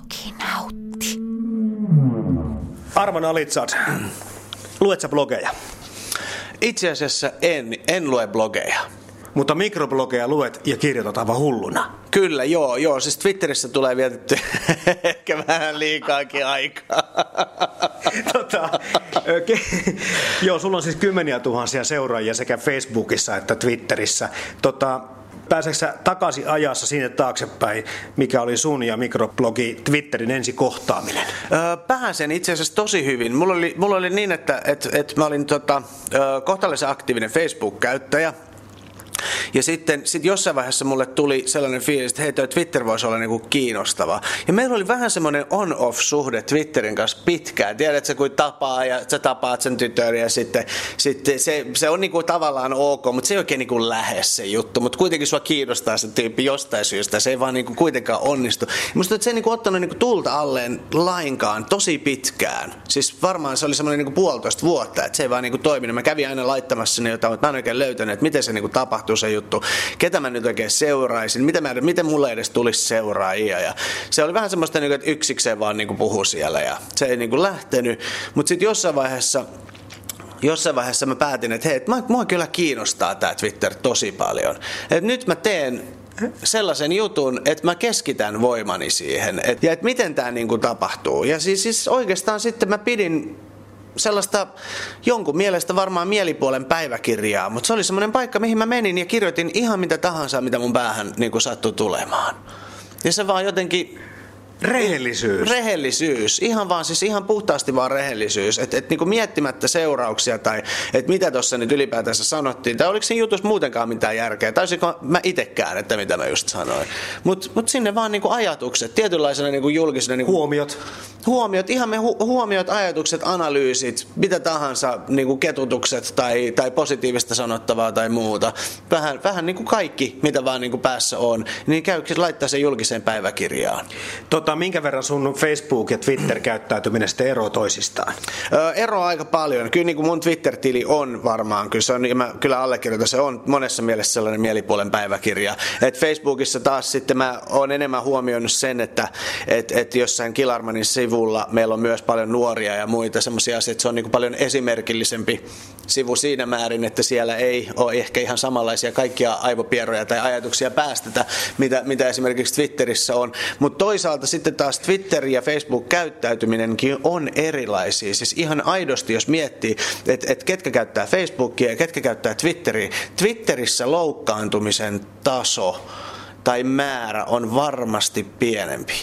blogi nautti. Arman Alitsad, luet sä blogeja? Itse asiassa en, en lue blogeja. Mutta mikroblogeja luet ja kirjoitat aivan hulluna. Kyllä, joo, joo. Siis Twitterissä tulee vietetty ehkä vähän liikaakin aikaa. tota, ke- joo, sulla on siis kymmeniä tuhansia seuraajia sekä Facebookissa että Twitterissä. Tota, pääseksä takaisin ajassa sinne taaksepäin, mikä oli sun ja mikroblogi Twitterin ensi kohtaaminen? Öö, pääsen itse asiassa tosi hyvin. Mulla oli, mulla oli niin, että et, et mä olin tota, kohtalaisen aktiivinen Facebook-käyttäjä. Ja sitten sit jossain vaiheessa mulle tuli sellainen fiilis, että hei, toi Twitter voisi olla niinku kiinnostava. Ja meillä oli vähän semmoinen on-off-suhde Twitterin kanssa pitkään. Tiedät sä, kun tapaa ja sä tapaat sen tytön ja sitten, sitten se, se on niinku tavallaan ok, mutta se ei oikein niinku lähes se juttu. Mutta kuitenkin sua kiinnostaa se tyyppi jostain syystä. Se ei vaan niinku kuitenkaan onnistu. Ja musta että se ei niinku ottanut niinku tulta alleen lainkaan tosi pitkään. Siis varmaan se oli semmoinen niinku puolitoista vuotta, että se ei vaan niinku toiminut. Mä kävin aina laittamassa sinne jotain, mutta mä en oikein löytänyt, että miten se niinku tapahtui se juttu. Ketä mä nyt oikein seuraisin, miten, mä, miten mulle edes tulisi seuraajia. Ja se oli vähän semmoista, niinku, että yksikseen vaan niinku puhu siellä ja se ei niinku lähtenyt. Mutta sitten jossain vaiheessa jossain vaiheessa mä päätin, että hei, että mua kyllä kiinnostaa tämä Twitter tosi paljon. Et nyt mä teen sellaisen jutun, että mä keskitän voimani siihen, et, ja että miten tämä niinku tapahtuu. Ja siis, siis oikeastaan sitten mä pidin sellaista jonkun mielestä varmaan mielipuolen päiväkirjaa, mutta se oli semmoinen paikka, mihin mä menin ja kirjoitin ihan mitä tahansa, mitä mun päähän niin sattui tulemaan. Ja se vaan jotenkin Rehellisyys. Rehellisyys. Ihan vaan, siis ihan puhtaasti vaan rehellisyys. Että et niinku miettimättä seurauksia tai että mitä tuossa nyt ylipäätänsä sanottiin. Tai oliko siinä jutussa muutenkaan mitään järkeä. Taisinko mä itekään, että mitä mä just sanoin. Mutta mut sinne vaan niinku ajatukset, tietynlaisena niinku julkisena... Niinku, Huomiot. Huomiot, ihan me hu- huomiot, ajatukset, analyysit, mitä tahansa, niinku ketutukset tai, tai positiivista sanottavaa tai muuta. Vähän, vähän niinku kaikki, mitä vaan niinku päässä on, niin käy laittaa sen julkiseen päiväkirjaan. Tota, minkä verran sun Facebook- ja Twitter-käyttäytyminen sitten eroaa toisistaan? Öö, eroa aika paljon. Kyllä niin kuin mun Twitter-tili on varmaan, kyllä, se on, mä kyllä allekirjoitan, se on monessa mielessä sellainen mielipuolen päiväkirja. Et Facebookissa taas sitten mä oon enemmän huomioinut sen, että et, et jossain Kilarmanin sivulla meillä on myös paljon nuoria ja muita semmoisia asioita, se on niin kuin paljon esimerkillisempi sivu siinä määrin, että siellä ei ole ehkä ihan samanlaisia kaikkia aivopieroja tai ajatuksia päästetä, mitä, mitä esimerkiksi Twitterissä on. Mutta toisaalta sitten taas Twitter ja Facebook-käyttäytyminenkin on erilaisia. Siis ihan aidosti, jos miettii, että et ketkä käyttää Facebookia ja ketkä käyttää Twitteriä. Twitterissä loukkaantumisen taso tai määrä on varmasti pienempi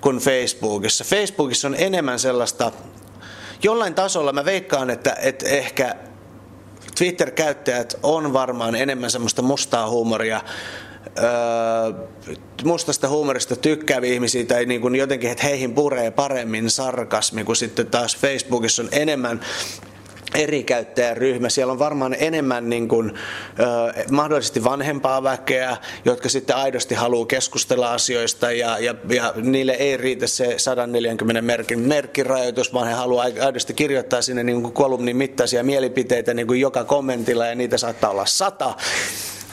kuin Facebookissa. Facebookissa on enemmän sellaista, jollain tasolla mä veikkaan, että, että ehkä Twitter-käyttäjät on varmaan enemmän semmoista mustaa huumoria, öö, mustasta huumorista tykkääviä ihmisiä tai niin kuin jotenkin, että heihin puree paremmin sarkasmi, kuin sitten taas Facebookissa on enemmän eri käyttäjäryhmä. Siellä on varmaan enemmän niin kuin, ö, mahdollisesti vanhempaa väkeä, jotka sitten aidosti haluaa keskustella asioista ja, ja, ja niille ei riitä se 140 merkin merkkirajoitus, vaan he haluaa aidosti kirjoittaa sinne niin kuin kolumnin mittaisia mielipiteitä niin kuin joka kommentilla ja niitä saattaa olla sata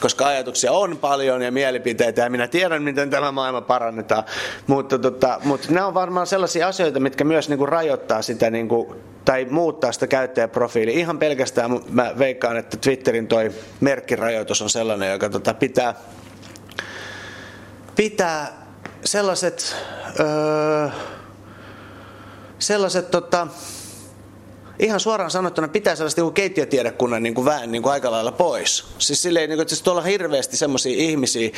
koska ajatuksia on paljon ja mielipiteitä ja minä tiedän, miten tämä maailma parannetaan. Mutta, tota, mutta nämä on varmaan sellaisia asioita, mitkä myös niin kuin rajoittaa sitä niin kuin, tai muuttaa sitä käyttäjäprofiilia. Ihan pelkästään mä veikkaan, että Twitterin toi merkkirajoitus on sellainen, joka tota, pitää, pitää sellaiset, öö, sellaiset tota, ihan suoraan sanottuna pitää sellaista niin keittiötiedekunnan niin kuin väen niin kuin aika lailla pois. Siis silleen, niin kuin, että siis tuolla on hirveästi semmoisia ihmisiä.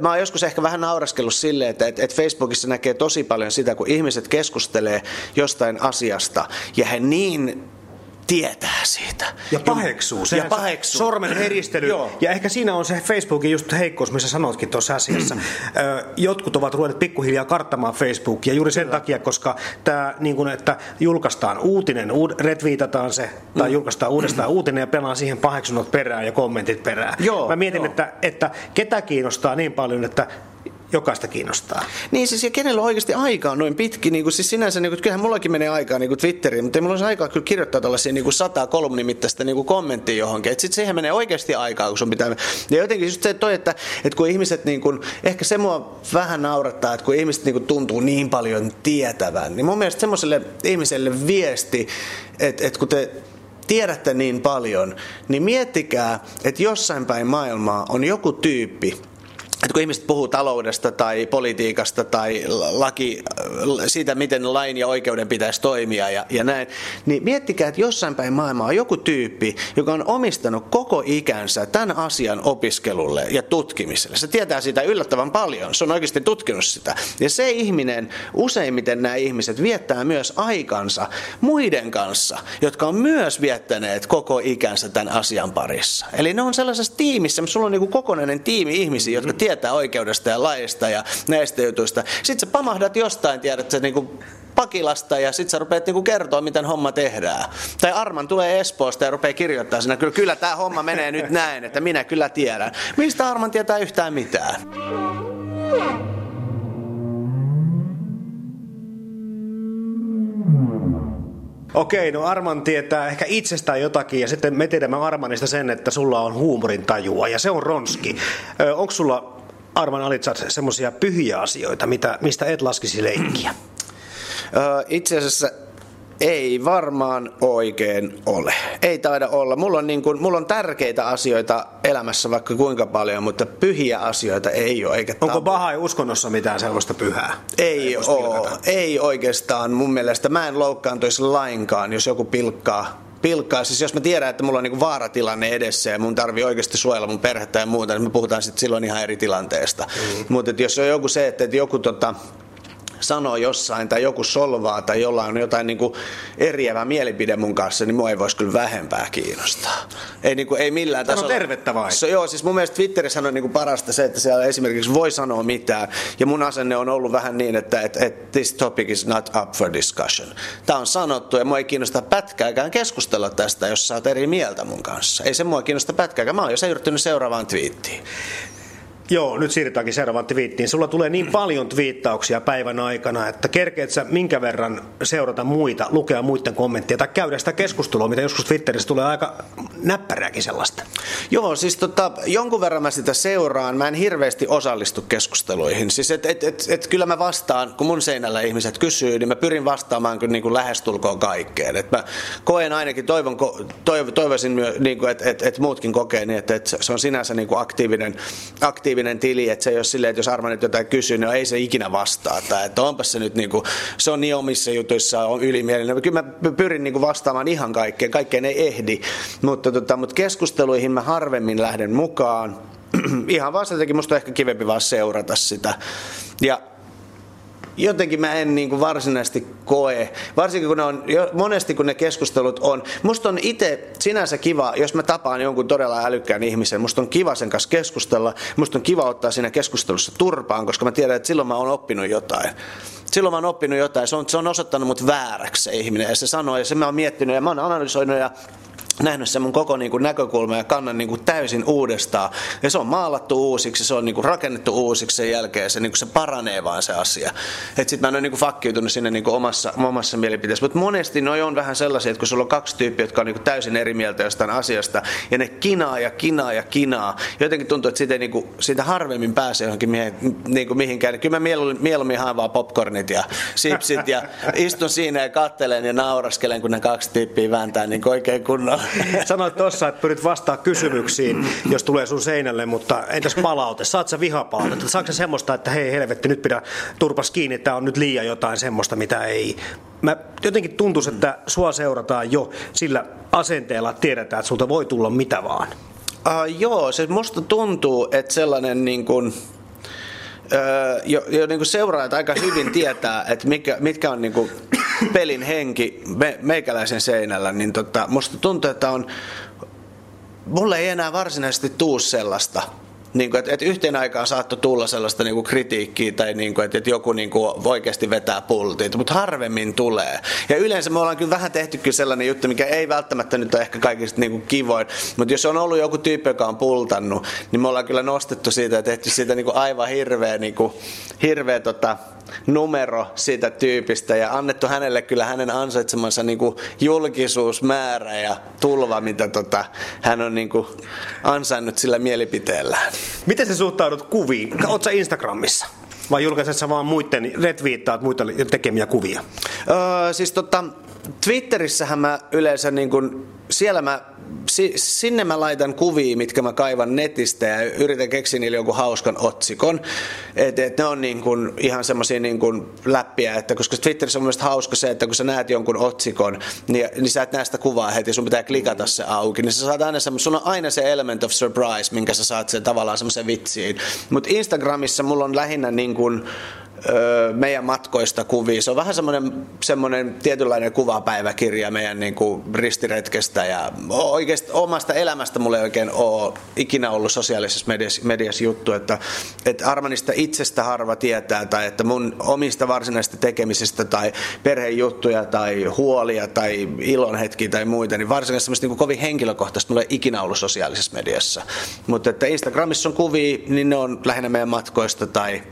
Mä oon joskus ehkä vähän nauraskellut silleen, että, että Facebookissa näkee tosi paljon sitä, kun ihmiset keskustelee jostain asiasta ja he niin tietää siitä. Ja paheksuu. Ja paheksuu. Sormen heristely. Ja ehkä siinä on se Facebookin just heikkous, missä sanoitkin tuossa asiassa. Jotkut ovat ruvenneet pikkuhiljaa karttamaan Facebookia juuri sen Kyllä. takia, koska tämä, niin kuin, että julkaistaan uutinen, retviitataan se, tai mm. julkaistaan uudestaan uutinen ja pelaa siihen paheksunut perään ja kommentit perään. Joo, Mä mietin, joo. Että, että ketä kiinnostaa niin paljon, että jokaista kiinnostaa. Niin siis ja kenellä on oikeasti aikaa noin pitki, niin kuin siis sinänsä, niin kuin, kyllähän mullakin menee aikaa niin kuin Twitteriin, mutta ei mulla olisi aikaa kyllä kirjoittaa tällaisia niin kuin sata kolumnimittaista niin kuin kommenttia johonkin. Sitten siihen menee oikeasti aikaa, kun sun pitää. Ja jotenkin just se toi, että, että kun ihmiset, niin kuin, ehkä se mua vähän naurattaa, että kun ihmiset niin kuin tuntuu niin paljon tietävän, niin mun mielestä semmoiselle ihmiselle viesti, että, että kun te tiedätte niin paljon, niin miettikää, että jossain päin maailmaa on joku tyyppi, että kun ihmiset puhuu taloudesta tai politiikasta tai laki, siitä, miten lain ja oikeuden pitäisi toimia ja, ja näin, niin miettikää, että jossain päin maailmaa on joku tyyppi, joka on omistanut koko ikänsä tämän asian opiskelulle ja tutkimiselle. Se tietää siitä yllättävän paljon. Se on oikeasti tutkinut sitä. Ja se ihminen, useimmiten nämä ihmiset viettää myös aikansa muiden kanssa, jotka on myös viettäneet koko ikänsä tämän asian parissa. Eli ne on sellaisessa tiimissä, sulla on niin kokonainen tiimi ihmisiä, jotka tietää oikeudesta ja laista ja näistä jutuista. Sitten sä pamahdat jostain, tiedät sä niinku pakilasta ja sitten sä rupeat niinku kertoa, miten homma tehdään. Tai Arman tulee Espoosta ja rupeaa kirjoittaa sinä, kyllä, kyllä tämä homma menee nyt näin, että minä kyllä tiedän. Mistä Arman tietää yhtään mitään? Okei, no Arman tietää ehkä itsestään jotakin ja sitten me tiedämme Armanista sen, että sulla on huumorin tajua ja se on ronski. Onko sulla Arman Alitsat semmoisia pyhiä asioita, mitä, mistä et laskisi leikkiä? Itse asiassa ei varmaan oikein ole. Ei taida olla. Mulla on, niin kuin, mulla on tärkeitä asioita elämässä vaikka kuinka paljon, mutta pyhiä asioita ei ole. Eikä Onko Bahai uskonnossa mitään sellaista pyhää? Ei ole. Ei oikeastaan mun mielestä. Mä en loukkaantuisi lainkaan, jos joku pilkkaa pilkkaa. Siis jos mä tiedän, että mulla on niinku vaaratilanne edessä ja mun tarvii oikeasti suojella mun perhettä ja muuta, niin me puhutaan sitten silloin ihan eri tilanteesta. Mm. Mutta jos on joku se, että joku tota, sanoo jossain tai joku solvaa tai jolla on jotain niin kuin eriävä mielipide mun kanssa, niin mua ei voisi kyllä vähempää kiinnostaa. Ei, niin kuin, ei millään Tämä tasolla. on tervettä vai? Se, joo, siis mun mielestä Twitterissä on niin kuin parasta se, että siellä esimerkiksi voi sanoa mitään. Ja mun asenne on ollut vähän niin, että et, et, this topic is not up for discussion. Tämä on sanottu ja mua ei kiinnosta pätkääkään keskustella tästä, jos sä oot eri mieltä mun kanssa. Ei se mua kiinnosta pätkääkään. Mä oon jo siirtynyt seuraavaan twiittiin. Joo, nyt siirrytäänkin seuraavaan twiittiin. Sulla tulee niin paljon twiittauksia päivän aikana, että kerkeet sä minkä verran seurata muita, lukea muiden kommentteja tai käydä sitä keskustelua, mitä joskus Twitterissä tulee aika näppärääkin sellaista. Joo, siis tota, jonkun verran mä sitä seuraan. Mä en hirveästi osallistu keskusteluihin. Siis et, et, et, et kyllä mä vastaan, kun mun seinällä ihmiset kysyy, niin mä pyrin vastaamaan kyllä niin kuin lähestulkoon kaikkeen. Et mä koen ainakin, toivon, toiv, toivoisin, niin että et, et muutkin kokee niin, että et se on sinänsä niin kuin aktiivinen, aktiivinen aktiivinen tili, että se ei ole silleen, että jos Arma nyt jotain kysyy, niin ei se ikinä vastaa. Tai että onpa se nyt niin kuin, se on niin omissa jutuissa on ylimielinen. Kyllä mä pyrin niin kuin vastaamaan ihan kaikkeen, kaikkeen ei ehdi, mutta, tota, mutta keskusteluihin mä harvemmin lähden mukaan. ihan vaan sen musta on ehkä kivempi vaan seurata sitä. Ja jotenkin mä en niin kuin varsinaisesti koe, varsinkin kun ne on, monesti kun ne keskustelut on, musta on itse sinänsä kiva, jos mä tapaan jonkun todella älykkään ihmisen, musta on kiva sen kanssa keskustella, musta on kiva ottaa siinä keskustelussa turpaan, koska mä tiedän, että silloin mä oon oppinut jotain silloin mä oon oppinut jotain. Se on, se on osoittanut mut vääräksi se ihminen. Ja se sanoo, ja se mä oon miettinyt, ja mä oon analysoinut, ja nähnyt sen mun koko niin kuin, näkökulma ja kannan niin kuin, täysin uudestaan. Ja se on maalattu uusiksi, se on niin kuin, rakennettu uusiksi sen jälkeen, se, niin kuin, se paranee vaan se asia. Että sit mä en ole niin kuin, fakkiutunut sinne niin kuin, omassa, omassa mielipiteessä. Mutta monesti noi on vähän sellaisia, että kun sulla on kaksi tyyppiä, jotka on niin kuin, täysin eri mieltä jostain asiasta, ja ne kinaa ja kinaa ja kinaa. Jotenkin tuntuu, että siitä, ei, niin kuin, siitä harvemmin pääsee johonkin mihin, niin kuin, mihinkään. Kyllä mä mieluummin, mieluummin haen vaan popcornit ja sipsit ja istun siinä ja kattelen ja nauraskelen, kun ne kaksi tyyppiä vääntää niin oikein kunnolla. Sanoit tuossa, että pyrit vastaa kysymyksiin, jos tulee sun seinälle, mutta entäs palaute? Saat sä vihapalautetta? Saatko semmoista, että hei helvetti, nyt pidä turpas kiinni, tämä on nyt liian jotain semmoista, mitä ei... Mä jotenkin tuntuu, että sua seurataan jo sillä asenteella, että tiedetään, että sulta voi tulla mitä vaan. Uh, joo, se musta tuntuu, että sellainen niin kuin, öö, jo, jo niin kuin seuraajat aika hyvin tietää, että mikä, mitkä on niin kuin pelin henki me, meikäläisen seinällä, niin tota, musta tuntuu, että on, mulle ei enää varsinaisesti tuu sellaista, Niin kuin, että, että yhteen aikaan saattoi tulla sellaista niin kuin kritiikkiä tai niin kuin, että, että joku niin kuin oikeasti vetää pultit, mutta harvemmin tulee. Ja yleensä me ollaan kyllä vähän tehty kyllä sellainen juttu, mikä ei välttämättä nyt ole ehkä kaikista niin kuin kivoin, mutta jos on ollut joku tyyppi, joka on pultannut, niin me ollaan kyllä nostettu siitä ja tehty siitä niin kuin aivan hirveä, niin kuin, hirveä tota, numero siitä tyypistä ja annettu hänelle kyllä hänen ansaitsemansa niin kuin julkisuusmäärä ja tulva, mitä tota, hän on niin kuin ansainnut sillä mielipiteellään. Miten sä suhtaudut kuviin? Oletko Instagramissa? Vai julkaiset sä vaan muiden, retviittaat muita tekemiä kuvia? Öö, siis tota, Twitterissähän mä yleensä niin kuin, siellä mä si, sinne mä laitan kuvia, mitkä mä kaivan netistä ja yritän keksiä niille jonkun hauskan otsikon. Et, et ne on niin kuin ihan semmoisia niin läppiä, että koska Twitterissä on myös hauska se, että kun sä näet jonkun otsikon, niin, niin sä et näe sitä kuvaa heti, sun pitää klikata se auki. Niin sä saat aina semmo, sulla on aina se element of surprise, minkä sä saat sen tavallaan semmoisen vitsiin. Mutta Instagramissa mulla on lähinnä niin kuin, meidän matkoista kuvia. Se on vähän semmoinen, semmoinen tietynlainen kuvapäiväkirja meidän niin kuin ristiretkestä ja oikeasti omasta elämästä mulle ei oikein ole ikinä ollut sosiaalisessa mediassa, mediassa juttu, että, että Armanista itsestä harva tietää tai että mun omista varsinaisista tekemisistä tai perhejuttuja tai huolia tai ilonhetkiä tai muita, niin varsinaisesti semmoista niin kuin kovin henkilökohtaista mulle ei ikinä ollut sosiaalisessa mediassa. Mutta että Instagramissa on kuvia, niin ne on lähinnä meidän matkoista tai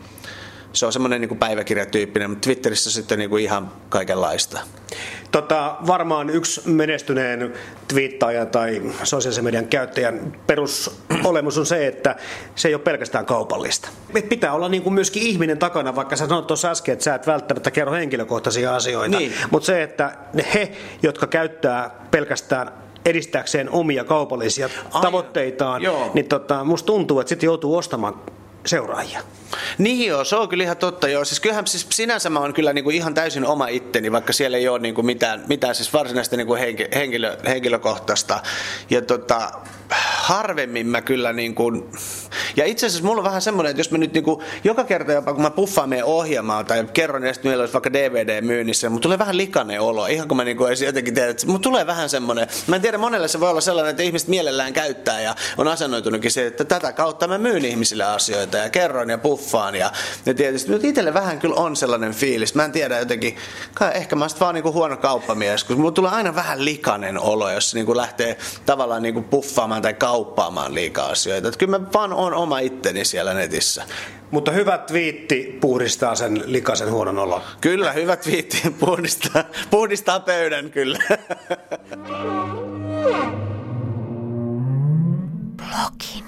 se on semmoinen niin päiväkirjatyyppinen, mutta Twitterissä sitten niin kuin ihan kaikenlaista. Tota, varmaan yksi menestyneen twiittaaja tai sosiaalisen median käyttäjän perusolemus on se, että se ei ole pelkästään kaupallista. Et pitää olla niin kuin myöskin ihminen takana, vaikka sä sanoit tuossa äsken, että sä et välttämättä kerro henkilökohtaisia asioita. Niin. Mutta se, että he, jotka käyttää pelkästään edistääkseen omia kaupallisia Ai, tavoitteitaan, joo. niin tota, musta tuntuu, että sitten joutuu ostamaan seuraajia. Niin joo, se on kyllä ihan totta. Joo. Siis kyllähän siis sinänsä mä oon kyllä niin kuin ihan täysin oma itteni, vaikka siellä ei ole niin kuin mitään, mitään siis varsinaista niin kuin henkilö, henkilökohtaista. Ja tota, harvemmin mä kyllä niin kuin, ja itse asiassa mulla on vähän semmoinen, että jos mä nyt niin kuin, joka kerta jopa kun mä puffaan meidän ohjelmaa tai kerron, että meillä olisi vaikka DVD myynnissä, mutta tulee vähän likainen olo, ihan kun mä niin kuin jotenkin tiedän, että mutta tulee vähän semmoinen, mä en tiedä, monelle se voi olla sellainen, että ihmiset mielellään käyttää ja on asennoitunutkin se, että tätä kautta mä myyn ihmisille asioita ja kerron ja puffaan ja, ja tietysti, mutta itselle vähän kyllä on sellainen fiilis, mä en tiedä jotenkin, kai ehkä mä vaan niin kuin huono kauppamies, kun mulla tulee aina vähän likainen olo, jos niin kuin lähtee tavallaan niin kuin puffaamaan tekemään tai kauppaamaan liikaa asioita. Että kyllä mä vaan on oma itteni siellä netissä. Mutta hyvä twiitti puhdistaa sen likaisen huonon olon. Kyllä, hyvä twiitti puhdistaa, puhdistaa pöydän kyllä. Blogin.